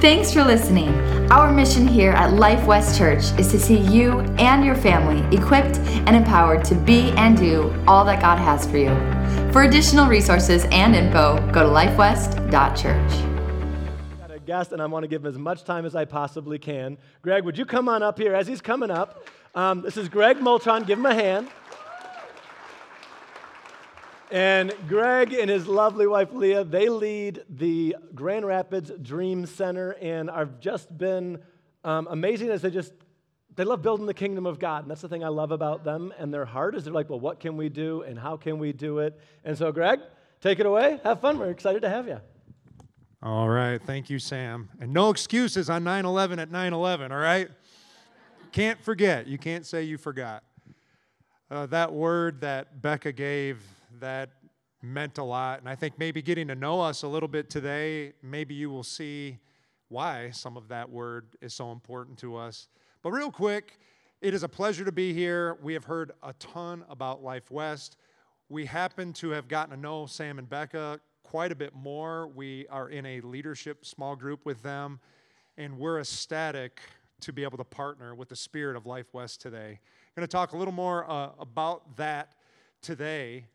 Thanks for listening. Our mission here at Life West Church is to see you and your family equipped and empowered to be and do all that God has for you. For additional resources and info, go to lifewest.church. I got a guest, and I want to give him as much time as I possibly can. Greg, would you come on up here as he's coming up? Um, this is Greg Moltron. Give him a hand. And Greg and his lovely wife Leah, they lead the Grand Rapids Dream Center and I've just been um, amazing as they just they love building the kingdom of God. And that's the thing I love about them and their heart is they're like, well, what can we do and how can we do it? And so, Greg, take it away. Have fun. We're excited to have you. All right. Thank you, Sam. And no excuses on 9 11 at 9 11, all right? Can't forget. You can't say you forgot. Uh, that word that Becca gave that meant a lot. And I think maybe getting to know us a little bit today, maybe you will see why some of that word is so important to us. But real quick, it is a pleasure to be here. We have heard a ton about Life West. We happen to have gotten to know Sam and Becca quite a bit more. We are in a leadership small group with them, and we're ecstatic to be able to partner with the spirit of Life West today. I'm going to talk a little more uh, about that today.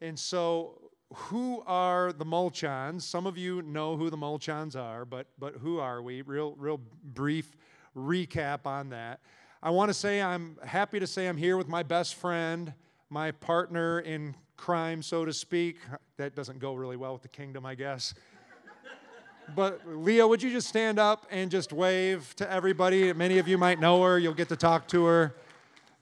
And so, who are the Molchons? Some of you know who the Molchons are, but, but who are we? Real, real brief recap on that. I want to say I'm happy to say I'm here with my best friend, my partner in crime, so to speak. That doesn't go really well with the kingdom, I guess. But Leah, would you just stand up and just wave to everybody? Many of you might know her, you'll get to talk to her.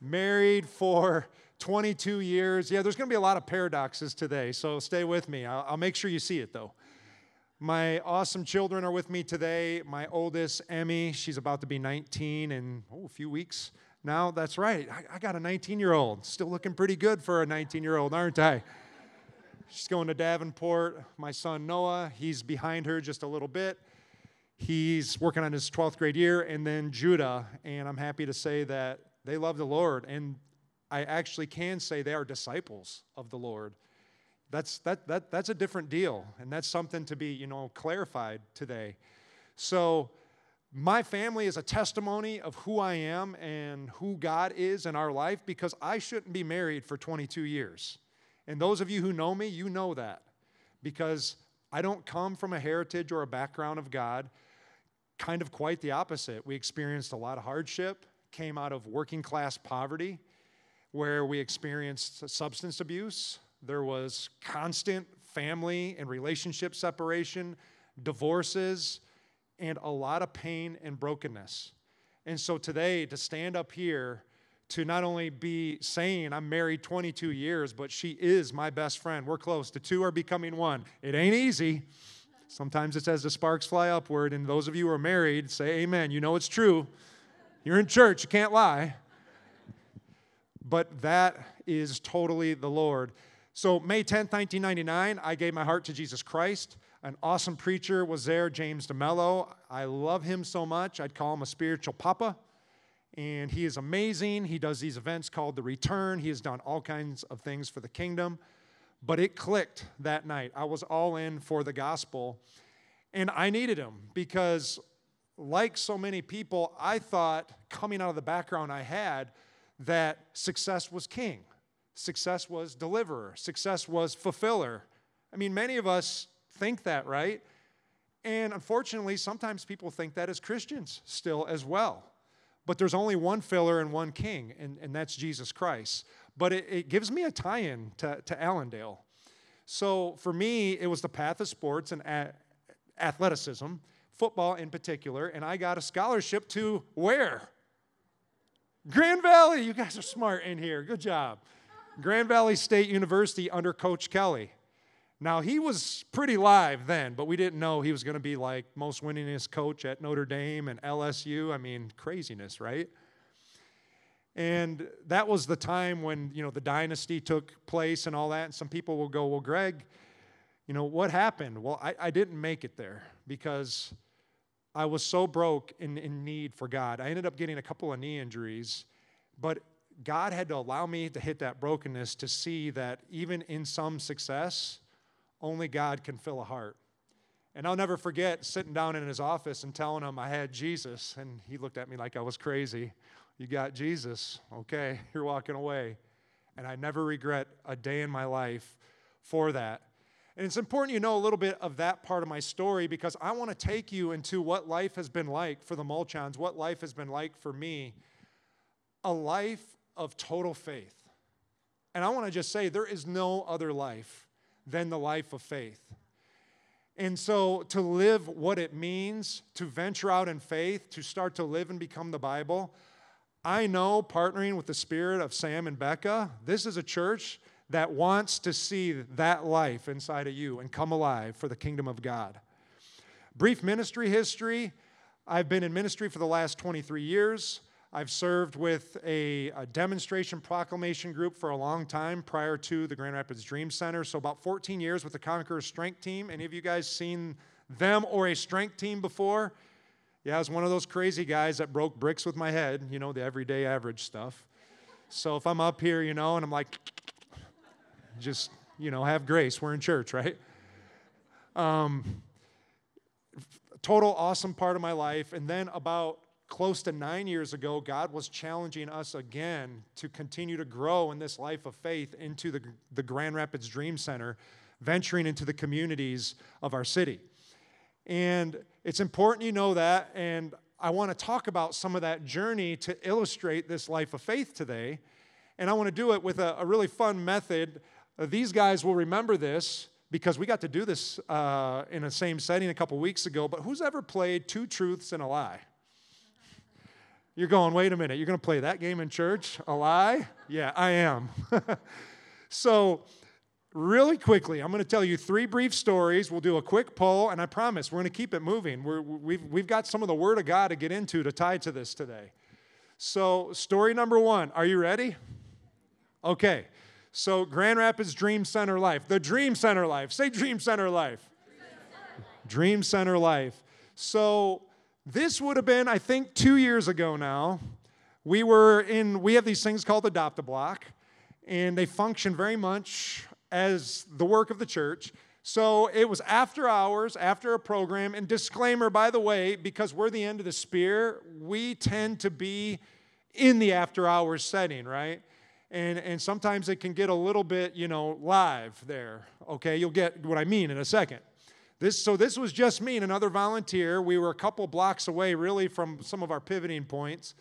Married for 22 years. Yeah, there's going to be a lot of paradoxes today, so stay with me. I'll, I'll, make sure you see it though. My awesome children are with me today. My oldest, Emmy, she's about to be 19 in oh, a few weeks now. That's right. I, I got a 19 year old. Still looking pretty good for a 19 year old, aren't I? She's going to Davenport. My son, Noah, he's behind her just a little bit. He's working on his 12th grade year. And then Judah, and I'm happy to say that they love the Lord. And I actually can say they are disciples of the Lord. That's, that, that, that's a different deal, and that's something to be, you know, clarified today. So, my family is a testimony of who I am and who God is in our life because I shouldn't be married for 22 years. And those of you who know me, you know that because I don't come from a heritage or a background of God. Kind of quite the opposite. We experienced a lot of hardship, came out of working class poverty, where we experienced substance abuse. There was constant family and relationship separation, divorces, and a lot of pain and brokenness. And so today, to stand up here, to not only be saying I'm married 22 years, but she is my best friend. We're close. The two are becoming one. It ain't easy. Sometimes it says the sparks fly upward, and those of you who are married say amen. You know it's true. You're in church, you can't lie but that is totally the Lord. So, May 10th, 1999, I gave my heart to Jesus Christ. An awesome preacher was there, James DeMello. I love him so much, I'd call him a spiritual papa. And he is amazing. He does these events called The Return. He has done all kinds of things for the kingdom. But it clicked that night. I was all in for the gospel. And I needed him because, like so many people, I thought coming out of the background I had, that success was king, success was deliverer, success was fulfiller. I mean, many of us think that, right? And unfortunately, sometimes people think that as Christians still as well. But there's only one filler and one king, and, and that's Jesus Christ. But it, it gives me a tie in to, to Allendale. So for me, it was the path of sports and a- athleticism, football in particular, and I got a scholarship to where? Grand Valley, you guys are smart in here. Good job. Grand Valley State University under Coach Kelly. Now, he was pretty live then, but we didn't know he was going to be like most winningest coach at Notre Dame and LSU. I mean, craziness, right? And that was the time when, you know, the dynasty took place and all that. And some people will go, well, Greg, you know, what happened? Well, I, I didn't make it there because I was so broke in, in need for God. I ended up getting a couple of knee injuries, but God had to allow me to hit that brokenness to see that even in some success, only God can fill a heart. And I'll never forget sitting down in his office and telling him I had Jesus. And he looked at me like I was crazy. You got Jesus. Okay, you're walking away. And I never regret a day in my life for that. And it's important you know a little bit of that part of my story because I want to take you into what life has been like for the Mulchons, what life has been like for me. A life of total faith. And I want to just say there is no other life than the life of faith. And so, to live what it means to venture out in faith, to start to live and become the Bible, I know partnering with the spirit of Sam and Becca, this is a church that wants to see that life inside of you and come alive for the kingdom of God. Brief ministry history I've been in ministry for the last 23 years. I've served with a, a, demonstration proclamation group for a long time prior to the Grand Rapids Dream Center. So, about 14 years with the Conqueror Strength Team. Any of you guys seen them or a strength team before? Yeah, I was one of those crazy guys that broke bricks with my head, you know, the everyday average stuff. So, if I'm up here, you know, and I'm like, just, you know, have grace. We're in church, right? Um, total awesome part of my life. And then, about close to nine years ago, God was challenging us again to continue to grow in this life of faith into the, the Grand Rapids Dream Center, venturing into the communities of our city. And it's important you know that, and I want to talk about some of that journey to illustrate this life of faith today. And I want to do it with a, a really fun method. Uh, these guys will remember this because we got to do this uh, in the same setting a couple weeks ago. But who's ever played Two Truths and a Lie? You're going, wait a minute, you're going to play that game in church? A lie? Yeah, I am. so, really quickly, I'm going to tell you three brief stories. We'll do a quick poll, and I promise we're going to keep it moving. we we've, we've got some of the Word of God to get into to tie to this today. So, story number one are you ready? Okay. So, Grand Rapids Dream Center Life, the Dream Center Life. Say Dream Center Life. Dream Center Life. So, this would have been, I think, two years ago now. We were in, we have these things called Adopt a Block, and they function very much as the work of the church. So it was after hours, after a program, and disclaimer, by the way, because we're the end of the spear, we tend to be in the after hours setting, right? And, and sometimes it can get a little bit, you know, live there. Okay, you'll get what I mean in a second. This, so this was just me and another volunteer. We were a couple blocks away, really, from some of our pivoting points.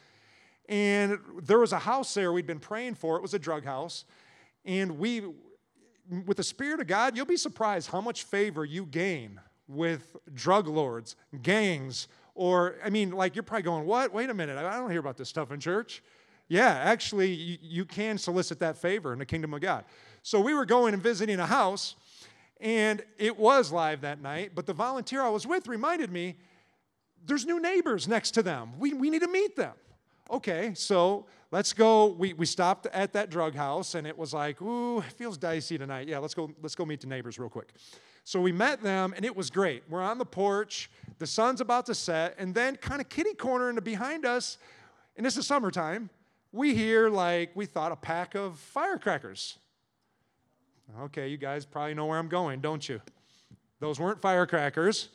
And there was a house there we'd been praying for. It was a drug house. And we, with the Spirit of God, you'll be surprised how much favor you gain with drug lords, gangs, or, I mean, like, you're probably going, what? Wait a minute. I don't hear about this stuff in church. Yeah, actually, you, you can solicit that favor in the kingdom of God. So we were going and visiting a house and it was live that night, but the volunteer I was with reminded me there's new neighbors next to them. We, we need to meet them. Okay, so let's go. We, we stopped at that drug house and it was like, ooh, it feels dicey tonight. Yeah, let's go, let's go meet the neighbors real quick. So we met them and it was great. We're on the porch, the sun's about to set, and then kind of kitty corner into behind us, and this is summertime, we hear like we thought a pack of firecrackers Okay, you guys probably know where I'm going, don't you? Those weren't firecrackers.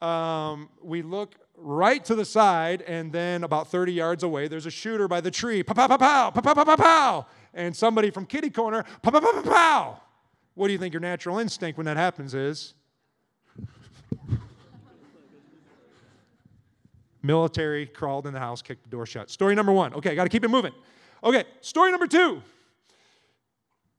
Um, we look right to the side, and then about 30 yards away, there's a shooter by the tree. Pow, pow, pow, pow, pow, pow, pow, pow, And somebody from kitty corner, pow, pow, pow, pow, pow. What do you think your natural instinct when that happens is? Military crawled in the house, kicked the door shut. Story number one. Okay, got to keep it moving. Okay, story number two.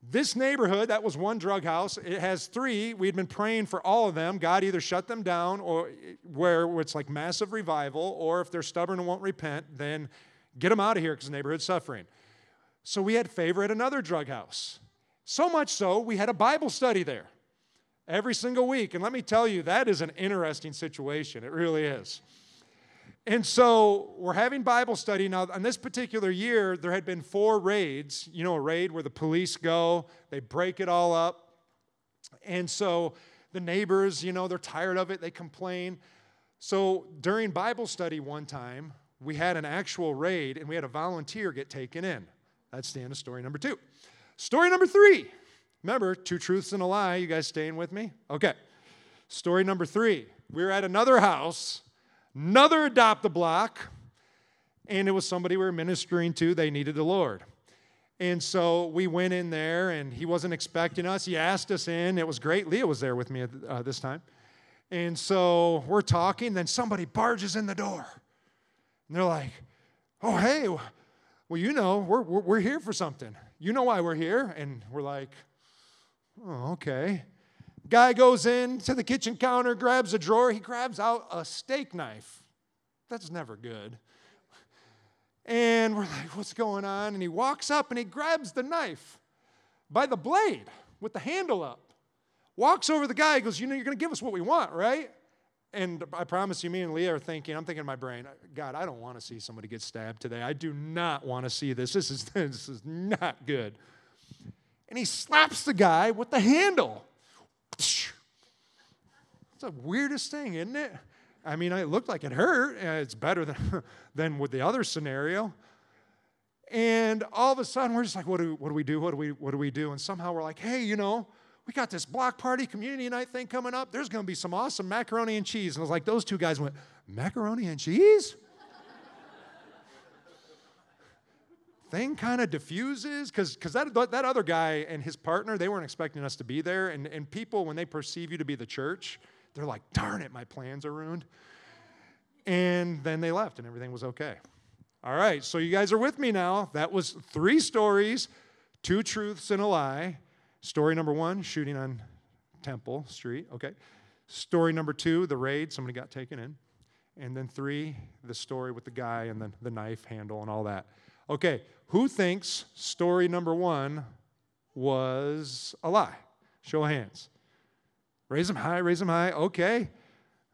This neighborhood, that was one drug house. It has three. We'd been praying for all of them. God either shut them down or where it's like massive revival, or if they're stubborn and won't repent, then get them out of here because the neighborhood's suffering. So we had favor at another drug house. So much so, we had a Bible study there every single week. And let me tell you, that is an interesting situation. It really is. And so we're having Bible study. Now, on this particular year, there had been four raids. You know, a raid where the police go, they break it all up. And so the neighbors, you know, they're tired of it, they complain. So during Bible study one time, we had an actual raid and we had a volunteer get taken in. That's the end of story number two. Story number three. Remember, two truths and a lie. You guys staying with me? Okay. Story number three we were at another house, another adopt a block, and it was somebody we were ministering to. They needed the Lord. And so we went in there, and he wasn't expecting us. He asked us in. It was great. Leah was there with me uh, this time. And so we're talking, then somebody barges in the door. And they're like, oh, hey, well, you know, we're, we're, we're here for something. You know why we're here? And we're like, oh, okay. Guy goes in to the kitchen counter, grabs a drawer, he grabs out a steak knife. That's never good. And we're like, what's going on? And he walks up and he grabs the knife by the blade with the handle up. Walks over the guy, goes, You know, you're going to give us what we want, right? And I promise you, me and Leah are thinking, I'm thinking in my brain, God, I don't want to see somebody get stabbed today. I do not want to see this. This is, this is not good. And he slaps the guy with the handle. The weirdest thing, isn't it? I mean, it looked like it hurt. Uh, it's better than, than with the other scenario. And all of a sudden, we're just like, what do, what do we do? What do we, what do we do? And somehow we're like, hey, you know, we got this block party community night thing coming up. There's going to be some awesome macaroni and cheese. And I was like, those two guys went, macaroni and cheese? thing kind of diffuses because that, that other guy and his partner they weren't expecting us to be there and, and people when they perceive you to be the church they're like, darn it, my plans are ruined. And then they left and everything was okay. All right, so you guys are with me now. That was three stories, two truths and a lie. Story number one, shooting on Temple Street. Okay. Story number two, the raid, somebody got taken in. And then three, the story with the guy and the, the knife handle and all that. Okay, who thinks story number one was a lie? Show of hands. Raise them high, raise them high. Okay.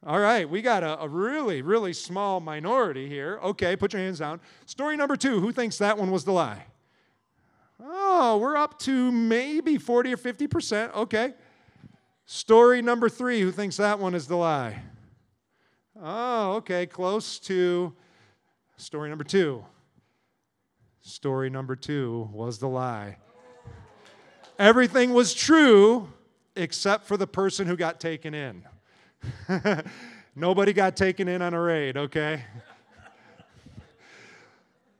All right, we got a, a, really, really small minority here. Okay, put your hands down. Story number two who thinks that one was the lie? Oh, we're up to maybe 40 or 50%. Okay. Story number three who thinks that one is the lie? Oh, okay, close to story number two. Story number two was the lie. Everything was true except for the person who got taken in. Nobody got taken in on a raid, okay?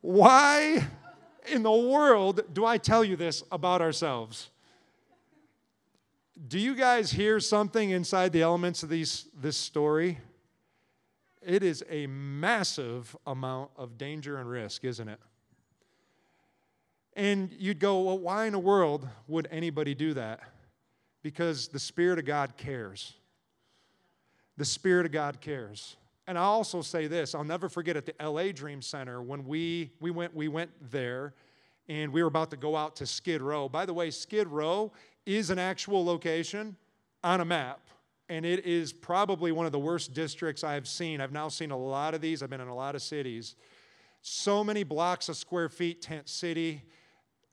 Why in the world do I tell you this about ourselves? Do you guys hear something inside the elements of these, this story? It is a massive amount of danger and risk, isn't it? And you'd go, well, why in the world would anybody do that? Because the Spirit of God cares. The Spirit of God cares. And I'll also say this I'll never forget at the LA Dream Center when we, we, went, we went there and we were about to go out to Skid Row. By the way, Skid Row is an actual location on a map. And it is probably one of the worst districts I've seen. I've now seen a lot of these, I've been in a lot of cities. So many blocks of square feet, tent city.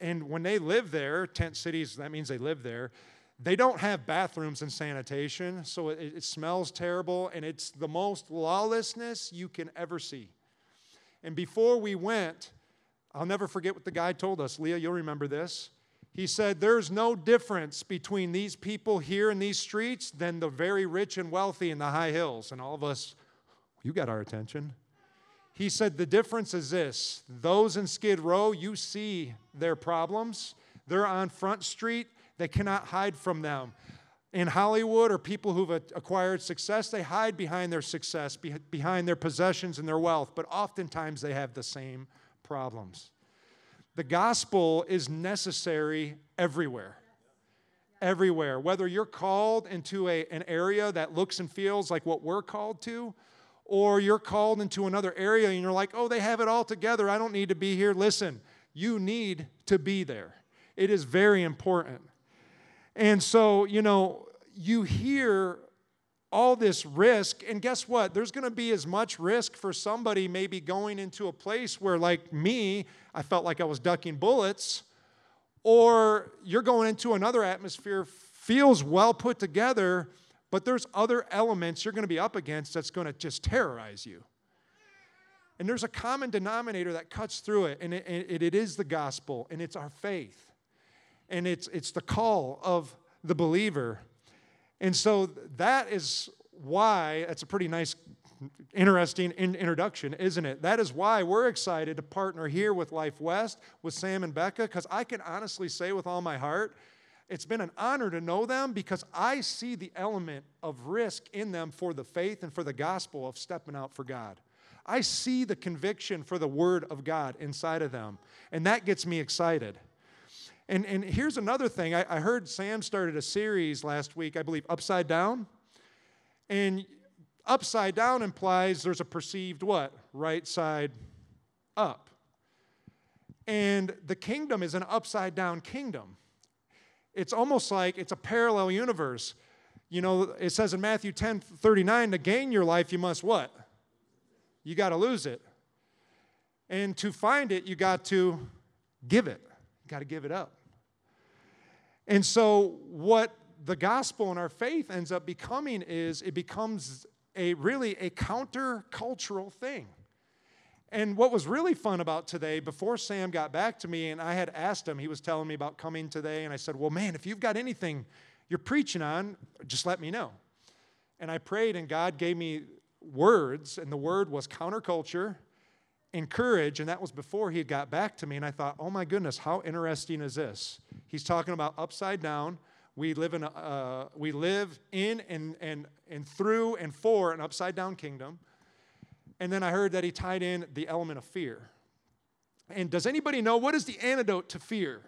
And when they live there, tent cities, that means they live there they don't have bathrooms and sanitation, so it, it, smells terrible, and it's the most lawlessness you can ever see. And before we went, I'll never forget what the guy told us. Leah, you'll remember this. He said, There's no difference between these people here in these streets than the very rich and wealthy in the high hills. And all of us, you got our attention. He said, The difference is this those in Skid Row, you see their problems. They're on Front Street, they cannot hide from them. In Hollywood or people who've acquired success, they hide behind their success, behind their possessions and their wealth, but oftentimes they have the same problems. The gospel is necessary everywhere. Everywhere. Whether you're called into a, an area that looks and feels like what we're called to, or you're called into another area and you're like, oh, they have it all together. I don't need to be here. Listen, you need to be there. It is very important. And so, you know, you hear all this risk, and guess what? There's going to be as much risk for somebody maybe going into a place where, like me, I felt like I was ducking bullets, or you're going into another atmosphere, feels well put together, but there's other elements you're going to be up against that's going to just terrorize you. And there's a common denominator that cuts through it, and it, it, is the gospel, and it's our faith and it's, it's the call of the believer. And so that is why, that's a pretty nice, interesting in introduction, isn't it? That is why we're excited to partner here with Life West, with Sam and Becca, because I can honestly say with all my heart, it's been an honor to know them because I see the element of risk in them for the faith and for the gospel of stepping out for God. I see the conviction for the word of God inside of them, and that gets me excited. And, and here's another thing I, I heard Sam started a series last week, I believe, Upside Down. And upside down implies there's a perceived what? Right side up. And the kingdom is an upside down kingdom. It's almost like it's a parallel universe. You know, it says in Matthew 10 39, to gain your life, you must what? You got to lose it. And to find it, you got to give it. You got to give it up. And so, what the gospel and our faith ends up becoming is it becomes a really a countercultural thing. And what was really fun about today, before Sam got back to me and I had asked him, he was telling me about coming today, and I said, Well, man, if you've got anything you're preaching on, just let me know. And I prayed, and God gave me words, and the word was counterculture, encourage, and that was before he got back to me. And I thought, Oh my goodness, how interesting is this? He's talking about upside down. We live in, a, uh, we live in and, and, and through and for an upside down kingdom. And then I heard that he tied in the element of fear. And does anybody know what is the antidote to fear?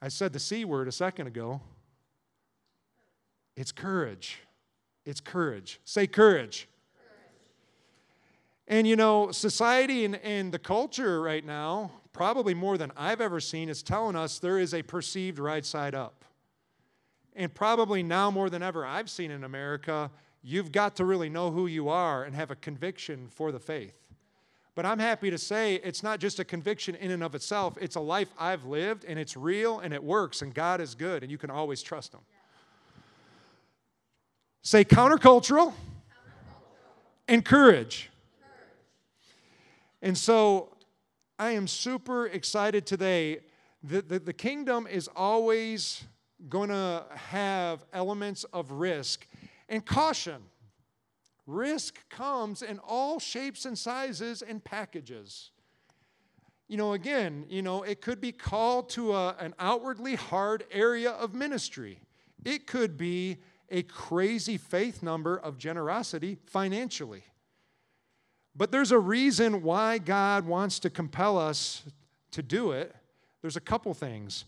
I said the C word a second ago. It's courage. It's courage. Say courage. And you know, society and, and the culture right now, probably more than I've ever seen, is telling us there is a perceived right side up. And probably now more than ever I've seen in America, you've got to really know who you are and have a conviction for the faith. But I'm happy to say it's not just a conviction in and of itself, it's a life I've lived and it's real and it works and God is good and you can always trust Him. Say countercultural, and courage. And so I am super excited today. that the, the kingdom is always going to have elements of risk and caution. Risk comes in all shapes and sizes and packages. You know, again, you know, it could be called to a, an outwardly hard area of ministry. It could be a crazy faith number of generosity financially. But there's a reason why God wants to compel us to do it. There's a couple things.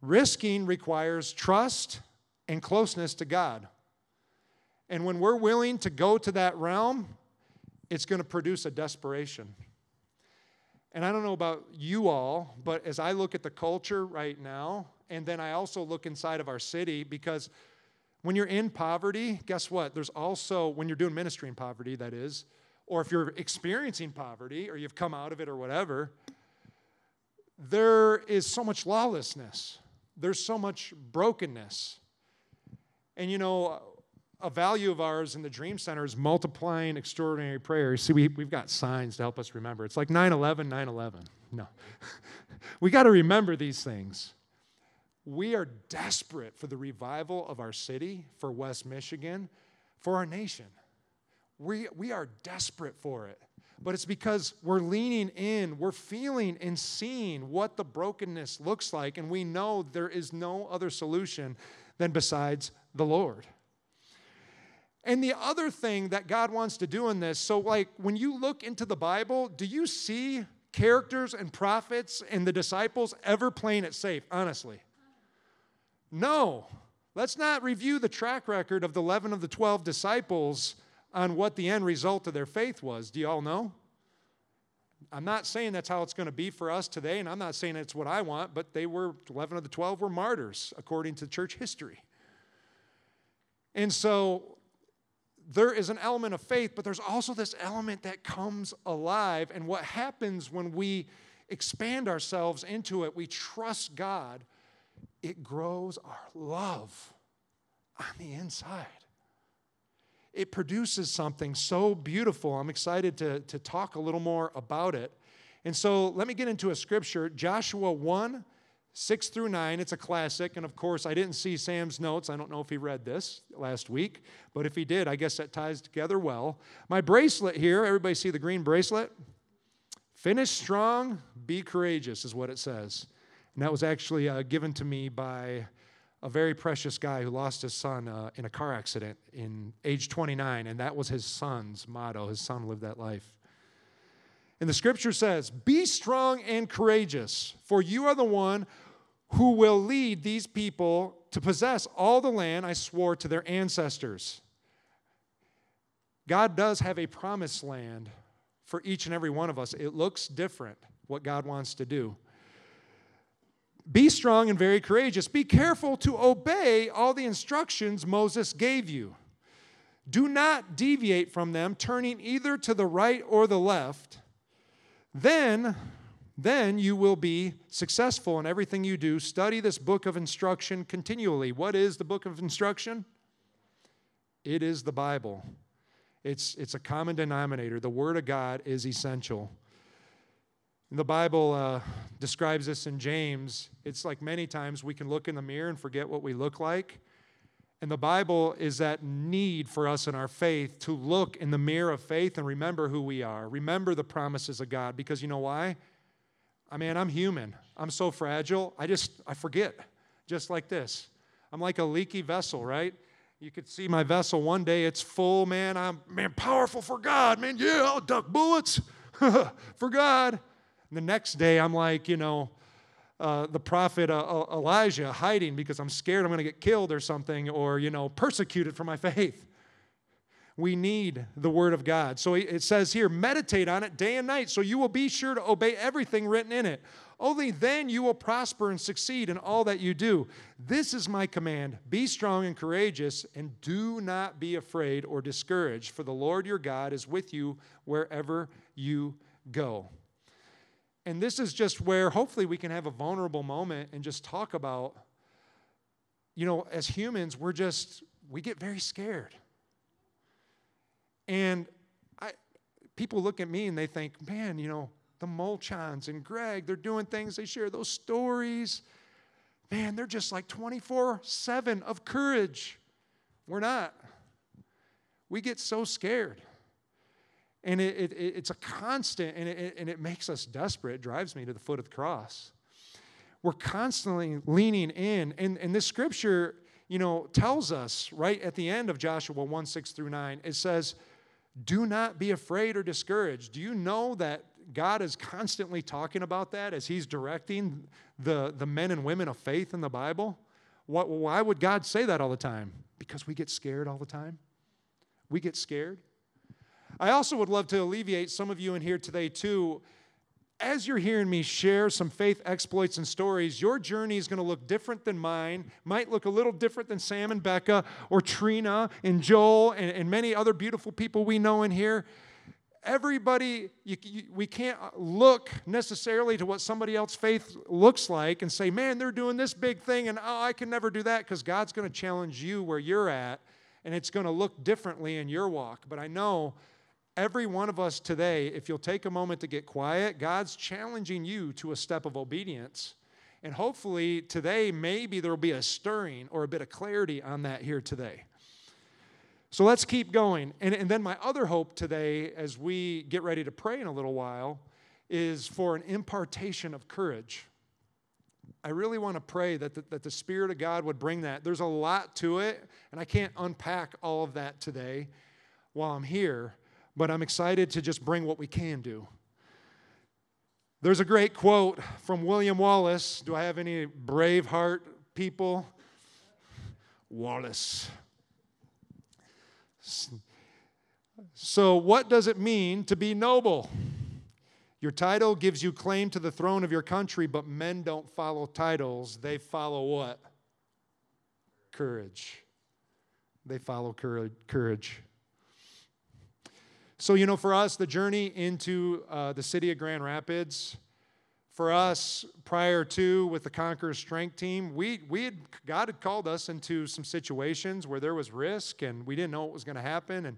Risking requires trust and closeness to God. And when we're willing to go to that realm, it's going to produce a desperation. And I don't know about you all, but as I look at the culture right now, and then I also look inside of our city, because when you're in poverty, guess what? There's also, when you're doing ministry in poverty, that is, or if you're experiencing poverty or you've come out of it or whatever, there is so much lawlessness. There's so much brokenness. And you know, a value of ours in the Dream Center is multiplying extraordinary prayers. See, we, we've got signs to help us remember. It's like 9 11, 9 11. No. we got to remember these things. We are desperate for the revival of our city, for West Michigan, for our nation. We, we are desperate for it. But it's because we're leaning in, we're feeling and seeing what the brokenness looks like, and we know there is no other solution than besides the Lord. And the other thing that God wants to do in this, so like when you look into the Bible, do you see characters and prophets and the disciples ever playing it safe, honestly? No. Let's not review the track record of the 11 of the 12 disciples on what the end result of their faith was. Do you all know? I'm not saying that's how it's going to be for us today, and I'm not saying it's what I want, but they were, 11 of the 12 were martyrs according to church history. And so there is an element of faith, but there's also this element that comes alive. And what happens when we expand ourselves into it, we trust God, it grows our love on the inside it produces something so beautiful. I'm excited to, to talk a little more about it. And so let me get into a scripture Joshua 1 6 through 9. It's a classic. And of course, I didn't see Sam's notes. I don't know if he read this last week, but if he did, I guess that ties together well. My bracelet here, everybody see the green bracelet? Finish strong, be courageous, is what it says. And that was actually uh, given to me by a very precious guy who lost his son uh, in a car accident in age 29, and that was his son's motto. His son lived that life. And the scripture says, Be strong and courageous, for you are the one who will lead these people to possess all the land I swore to their ancestors. God does have a promised land for each and every one of us. It looks different, what God wants to do. Be strong and very courageous. Be careful to obey all the instructions Moses gave you. Do not deviate from them, turning either to the right or the left. Then then you will be successful in everything you do. Study this book of instruction continually. What is the book of instruction? It is the Bible. It's, it's a common denominator. The Word of God is essential. The Bible uh, describes this in James. It's like many times we can look in the mirror and forget what we look like. And the Bible is that need for us in our faith to look in the mirror of faith and remember who we are. Remember the promises of God because you know why? I mean, I'm human. I'm so fragile. I just, I forget, just like this. I'm like a leaky vessel, right? You could see my vessel one day, it's full, man. I'm, man, powerful for God, man. Yeah, I'll duck bullets for God. And the next day, I'm like, you know, uh, the prophet uh, uh Elijah hiding because I'm scared I'm going to get killed or something or, you know, persecuted for my faith. We need the Word of God. So it says here, meditate on it day and night, so you will be sure to obey everything written in it. Only then you will prosper and succeed in all that you do. This is my command be strong and courageous, and do not be afraid or discouraged, for the Lord your God is with you wherever you go. And this is just where hopefully we can have a vulnerable moment and just talk about, you know, as humans, we're just, we get very scared. And I, people look at me and they think, man, you know, the Molchons and Greg, they're doing things, they share those stories. Man, they're just like 24 7 of courage. We're not. We get so scared. And it, it, it's a constant, and it, and it makes us desperate. It drives me to the foot of the cross. We're constantly leaning in. And, and this scripture, you know, tells us right at the end of Joshua 1 6 through 9, it says, do not be afraid or discouraged. Do you know that God is constantly talking about that as He's directing the, the men and women of faith in the Bible? Why would God say that all the time? Because we get scared all the time. We get scared. I also would love to alleviate some of you in here today, too, as you're hearing me share some faith exploits and stories, your journey is going to look different than mine, might look a little different than Sam and Becca or Trina and Joel and, and many other beautiful people we know in here. Everybody, you, you, we can't look necessarily to what somebody else's faith looks like and say, man, they're doing this big thing and oh, I can never do that because God's going to challenge you where you're at and it's going to look differently in your walk. But I know Every one of us today, if you'll take a moment to get quiet, God's challenging you to a step of obedience. And hopefully today, maybe there will be a stirring or a bit of clarity on that here today. So let's keep going. And, and then my other hope today, as we get ready to pray in a little while, is for an impartation of courage. I really want to pray that the, that the Spirit of God would bring that. There's a lot to it, and I can't unpack all of that today while I'm here but I'm excited to just bring what we can do. There's a great quote from William Wallace. Do I have any Braveheart people? Wallace. So, what does it mean to be noble? Your title gives you claim to the throne of your country, but men don't follow titles. They follow what? Courage. They follow courage. So, you know, for us, the journey into uh, the city of Grand Rapids, for us, prior to with the Conqueror Strength Team, we, we had, God had called us into some situations where there was risk and we didn't know what was going to happen and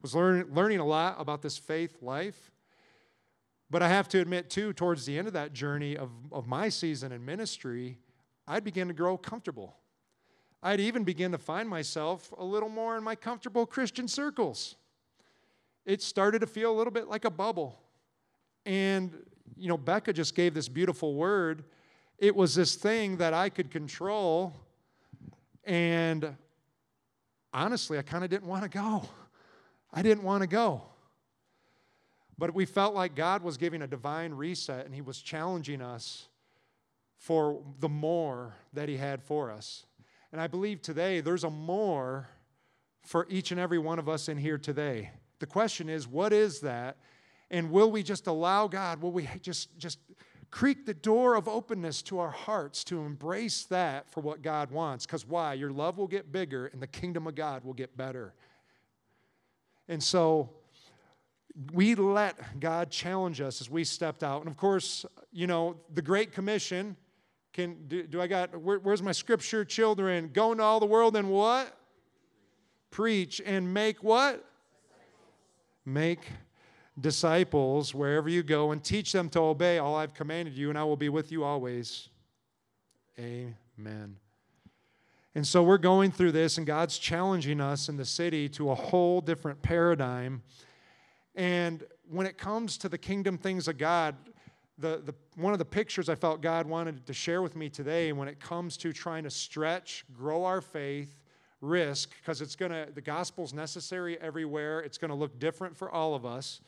was learn, learning a lot about this faith life. But I have to admit, too, towards the end of that journey of, of my season in ministry, I'd begin to grow comfortable. I'd even begin to find myself a little more in my comfortable Christian circles. It started to feel a little bit like a bubble. And, you know, Becca just gave this beautiful word. It was this thing that I could control. And honestly, I kind of didn't want to go. I didn't want to go. But we felt like God was giving a divine reset and He was challenging us for the more that He had for us. And I believe today there's a more for each and every one of us in here today. The question is, what is that? And will we just allow God? Will we just, just creak the door of openness to our hearts to embrace that for what God wants? Because why? Your love will get bigger and the kingdom of God will get better. And so we let God challenge us as we stepped out. And of course, you know, the Great Commission can do, do I got where, where's my scripture? Children, go into all the world and what? Preach and make what? Make disciples wherever you go and teach them to obey all I've commanded you, and I will be with you always. Amen. And so we're going through this, and God's challenging us in the city to a whole different paradigm. And when it comes to the kingdom things of God, the, the, one of the pictures I felt God wanted to share with me today when it comes to trying to stretch, grow our faith, risk, because it's going to, the gospel's necessary everywhere. It's going to look different for all of us.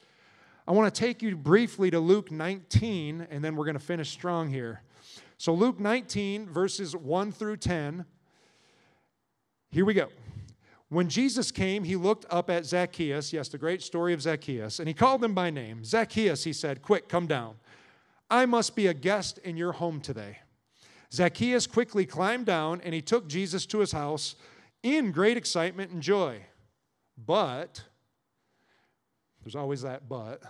I want to take you briefly to Luke 19, and then we're going to finish strong here. So, Luke 19, verses 1 through 10. Here we go. When Jesus came, he looked up at Zacchaeus. Yes, the great story of Zacchaeus. And he called him by name. Zacchaeus, he said, Quick, come down. I must be a guest in your home today. Zacchaeus quickly climbed down and he took Jesus to his house in great excitement and joy. But, there's always that but,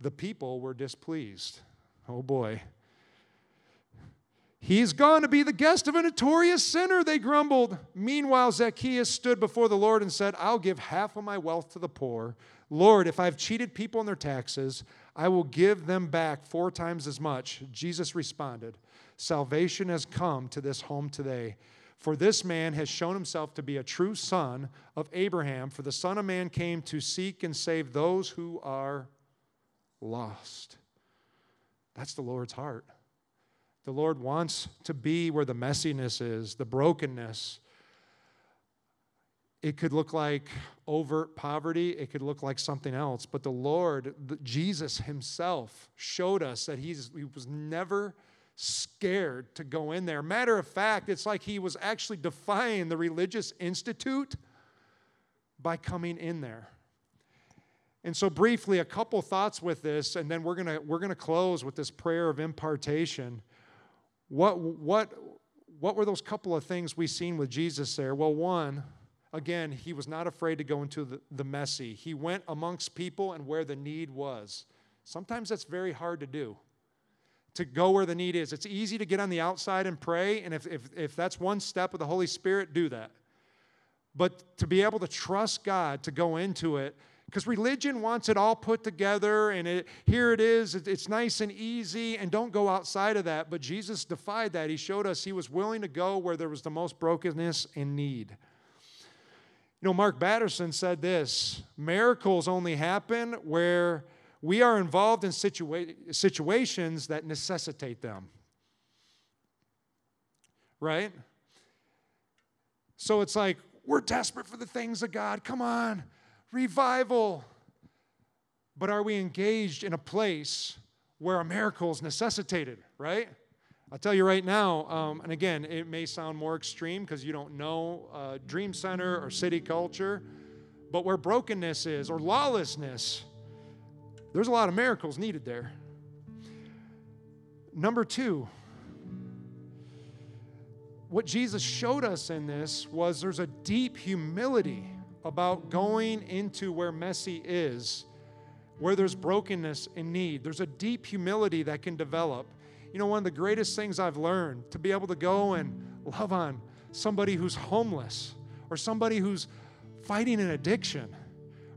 the people were displeased. Oh boy. He's gone to be the guest of a notorious sinner, they grumbled. Meanwhile, Zacchaeus stood before the Lord and said, I'll give half of my wealth to the poor. Lord, if I've cheated people in their taxes, I will give them back four times as much. Jesus responded, Salvation has come to this home today. For this man has shown himself to be a true son of Abraham. For the Son of Man came to seek and save those who are lost. That's the Lord's heart. The Lord wants to be where the messiness is, the brokenness, it could look like overt poverty, it could look like something else. But the Lord, Jesus Himself, showed us that he's, He was never scared to go in there. Matter of fact, it's like He was actually defying the religious institute by coming in there. And so, briefly, a couple thoughts with this, and then we're gonna we're gonna close with this prayer of impartation. What what what were those couple of things we seen with Jesus there? Well, one again, he was not afraid to go into the, the messy. He went amongst people and where the need was. Sometimes that's very hard to do to go where the need is. It's easy to get on the outside and pray, and if, if, if that's one step of the Holy Spirit, do that. But to be able to trust God to go into it, because religion wants it all put together, and it, here it is, it's nice and easy, and don't go outside of that. But Jesus defied that. He showed us he was willing to go where there was the most brokenness and need. You know, Mark Batterson said this miracles only happen where we are involved in situa- situations that necessitate them. Right? So it's like, we're desperate for the things of God. Come on, revival. But are we engaged in a place where a miracle is necessitated, right? I'll tell you right now, um, and again, it may sound more extreme because you don't know uh, Dream Center or city culture, but where brokenness is or lawlessness, there's a lot of miracles needed there. Number two, what Jesus showed us in this was there's a deep humility about going into where messy is, where there's brokenness and need. There's a deep humility that can develop. You know, one of the greatest things I've learned to be able to go and love on somebody who's homeless or somebody who's fighting an addiction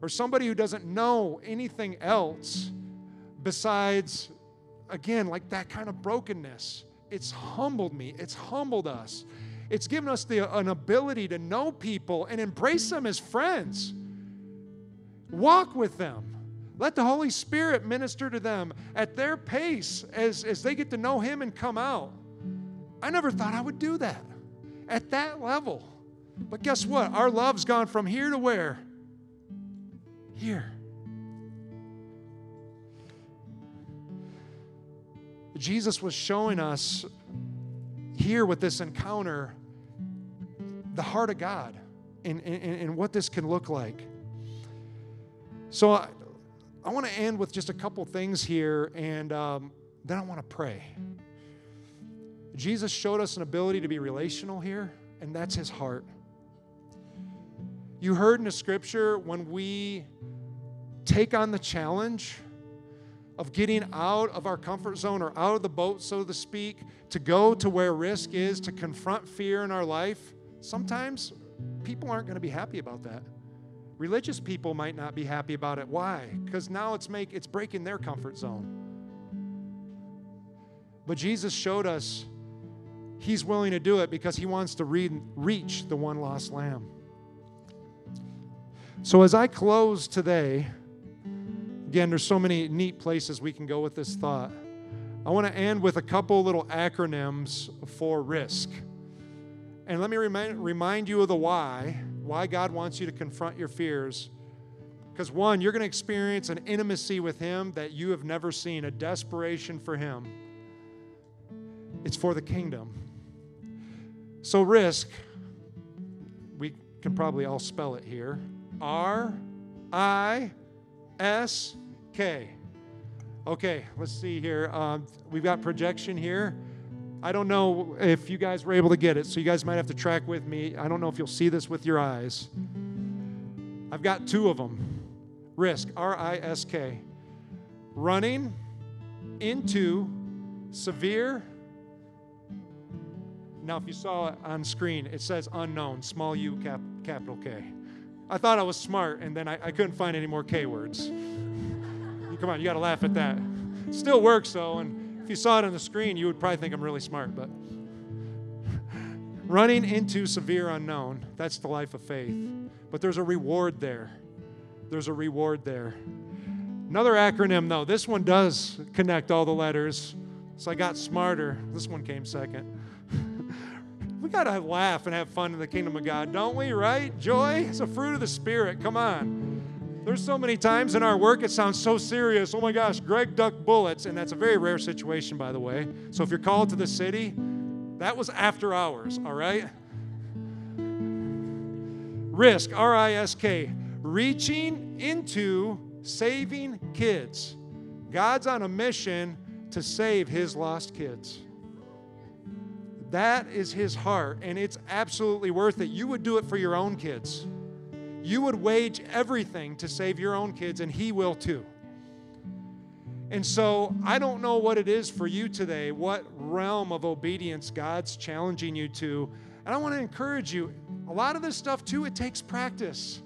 or somebody who doesn't know anything else besides, again, like that kind of brokenness. It's humbled me, it's humbled us. It's given us the, an ability to know people and embrace them as friends. Walk with them. Let the Holy Spirit minister to them at their pace as, as they get to know Him and come out. I never thought I would do that at that level. But guess what? Our love's gone from here to where? Here. Jesus was showing us here with this encounter the heart of God and, and, and what this can look like. So I, I want to end with just a couple things here, and um, then I want to pray. Jesus showed us an ability to be relational here, and that's his heart. You heard in the scripture when we take on the challenge of getting out of our comfort zone or out of the boat, so to speak, to go to where risk is, to confront fear in our life, sometimes people aren't going to be happy about that. Religious people might not be happy about it. Why? Because now it's make it's breaking their comfort zone. But Jesus showed us he's willing to do it because he wants to re- reach the one lost lamb. So as I close today, again, there's so many neat places we can go with this thought. I want to end with a couple little acronyms for risk. And let me remind, remind you of the why, why God wants you to confront your fears. Because one, you're going to experience an intimacy with Him that you have never seen, a desperation for Him. It's for the kingdom. So, risk, we can probably all spell it here R I S K. Okay, let's see here. Um, we've got projection here. I don't know if you guys were able to get it, so you guys might have to track with me. I don't know if you'll see this with your eyes. I've got two of them. Risk, R I S K. Running into severe. Now, if you saw it on screen, it says unknown, small u, cap, capital K. I thought I was smart, and then I, I couldn't find any more K words. Come on, you got to laugh at that. Still works, though, and if you saw it on the screen, you would probably think I'm really smart, but running into severe unknown, that's the life of faith. But there's a reward there. There's a reward there. Another acronym, though, this one does connect all the letters, so I got smarter. This one came second. We got to laugh and have fun in the kingdom of God, don't we, right? Joy is a fruit of the Spirit. Come on. There's so many times in our work it sounds so serious. Oh my gosh, Greg ducked bullets. And that's a very rare situation, by the way. So if you're called to the city, that was after hours, all right? Risk, R I S K, reaching into saving kids. God's on a mission to save his lost kids. That is his heart, and it's absolutely worth it. You would do it for your own kids. You would wage everything to save your own kids, and he will too. And so I don't know what it is for you today, what realm of obedience God's challenging you to. And I want to encourage you a lot of this stuff, too, it takes practice.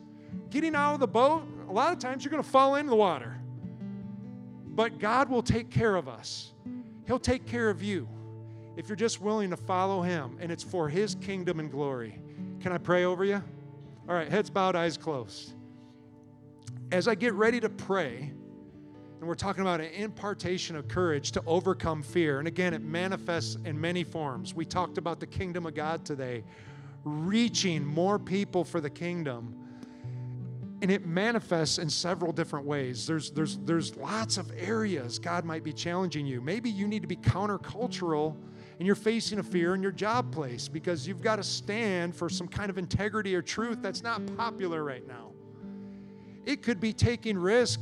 Getting out of the boat, a lot of times you're going to fall into the water. But God will take care of us, He'll take care of you if you're just willing to follow Him, and it's for His kingdom and glory. Can I pray over you? All right, heads bowed, eyes closed. As I get ready to pray, and we're talking about an impartation of courage to overcome fear. And again, it manifests in many forms. We talked about the kingdom of God today, reaching more people for the kingdom. And it manifests in several different ways. There's, there's, there's lots of areas God might be challenging you. Maybe you need to be countercultural and you're facing a fear in your job place because you've got to stand for some kind of integrity or truth that's not popular right now. It could be taking risk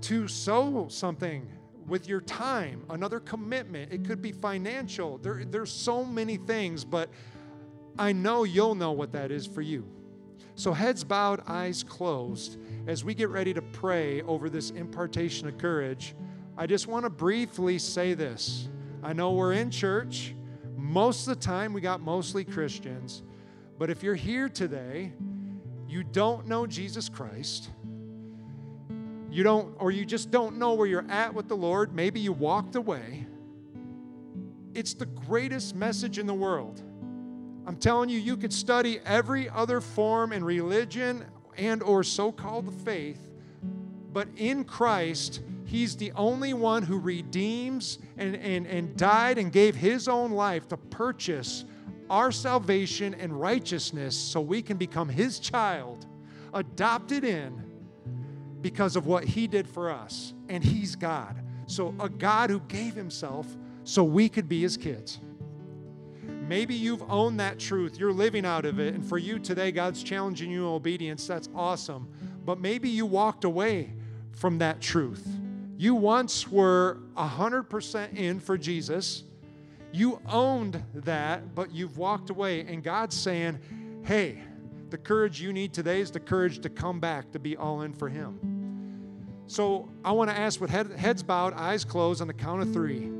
to sow something with your time, another commitment. It could be financial. There, there's so many things, but I know you'll know what that is for you. So, heads bowed, eyes closed, as we get ready to pray over this impartation of courage, I just want to briefly say this. I know we're in church. Most of the time, we got mostly Christians. But if you're here today, you don't know Jesus Christ, you don't, or you just don't know where you're at with the Lord, maybe you walked away. It's the greatest message in the world. I'm telling you, you could study every other form and religion and or so-called faith, but in Christ, He's the only one who redeems and, and, and died and gave His own life to purchase our salvation and righteousness so we can become His child, adopted in because of what He did for us. And He's God. So, a God who gave Himself so we could be His kids. Maybe you've owned that truth, you're living out of it, and for you today, God's challenging you in obedience. That's awesome. But maybe you walked away from that truth. You once were 100% in for Jesus. You owned that, but you've walked away. And God's saying, hey, the courage you need today is the courage to come back to be all in for Him. So I want to ask with head, heads bowed, eyes closed on the count of three.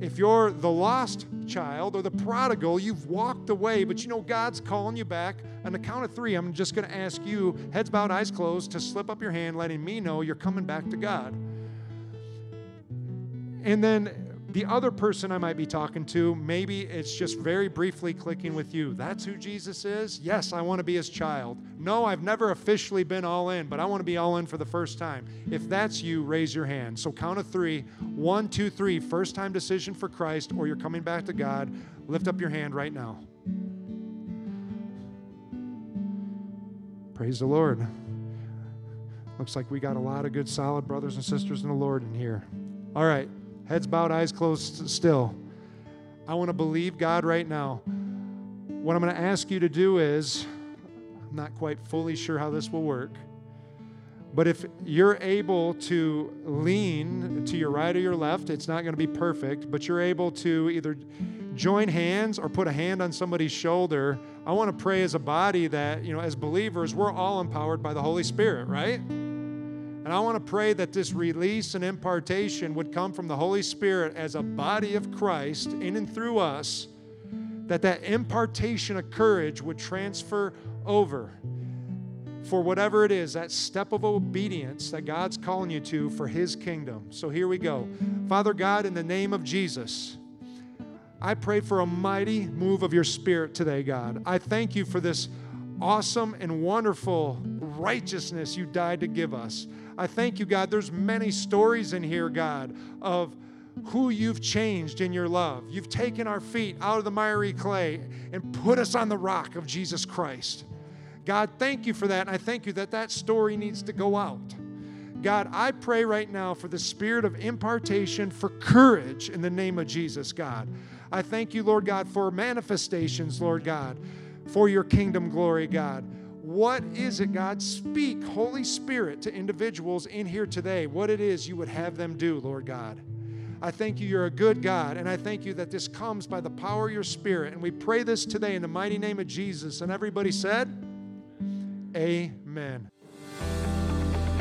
If you're the lost child or the prodigal, you've walked away, but you know God's calling you back. On the count of three, I'm just going to ask you, heads bowed, eyes closed, to slip up your hand, letting me know you're coming back to God. And then the other person I might be talking to, maybe it's just very briefly clicking with you. That's who Jesus is? Yes, I want to be his child. No, I've never officially been all in, but I want to be all in for the first time. If that's you, raise your hand. So count of three one, two, three. First time decision for Christ, or you're coming back to God. Lift up your hand right now. Praise the Lord. Looks like we got a lot of good, solid brothers and sisters in the Lord in here. All right heads bowed, eyes closed still. I want to believe God right now. What I'm going to ask you to do is, I'm not quite fully sure how this will work, but if you're able to lean to your right or your left, it's not going to be perfect, but you're able to either join hands or put a hand on somebody's shoulder. I want to pray as a body that, you know, as believers, we're all empowered by the Holy Spirit, right? And I want to pray that this release and impartation would come from the Holy Spirit as a body of Christ in and through us, that that impartation of courage would transfer over for whatever it is, that step of obedience that God's calling you to for His kingdom. So here we go. Father God, in the name of Jesus, I pray for a mighty move of your Spirit today, God. I thank you for this awesome and wonderful righteousness you died to give us. I thank you, God. There's many stories in here, God, of who you've changed in your love. You've taken our feet out of the miry clay and put us on the rock of Jesus Christ. God, thank you for that. And I thank you that that story needs to go out. God, I pray right now for the spirit of impartation, for courage in the name of Jesus, God. I thank you, Lord God, for manifestations, Lord God, for your kingdom glory, God. What is it, God? Speak, Holy Spirit, to individuals in here today, what it is you would have them do, Lord God. I thank you, you're a good God, and I thank you that this comes by the power of your Spirit. And we pray this today in the mighty name of Jesus. And everybody said, Amen.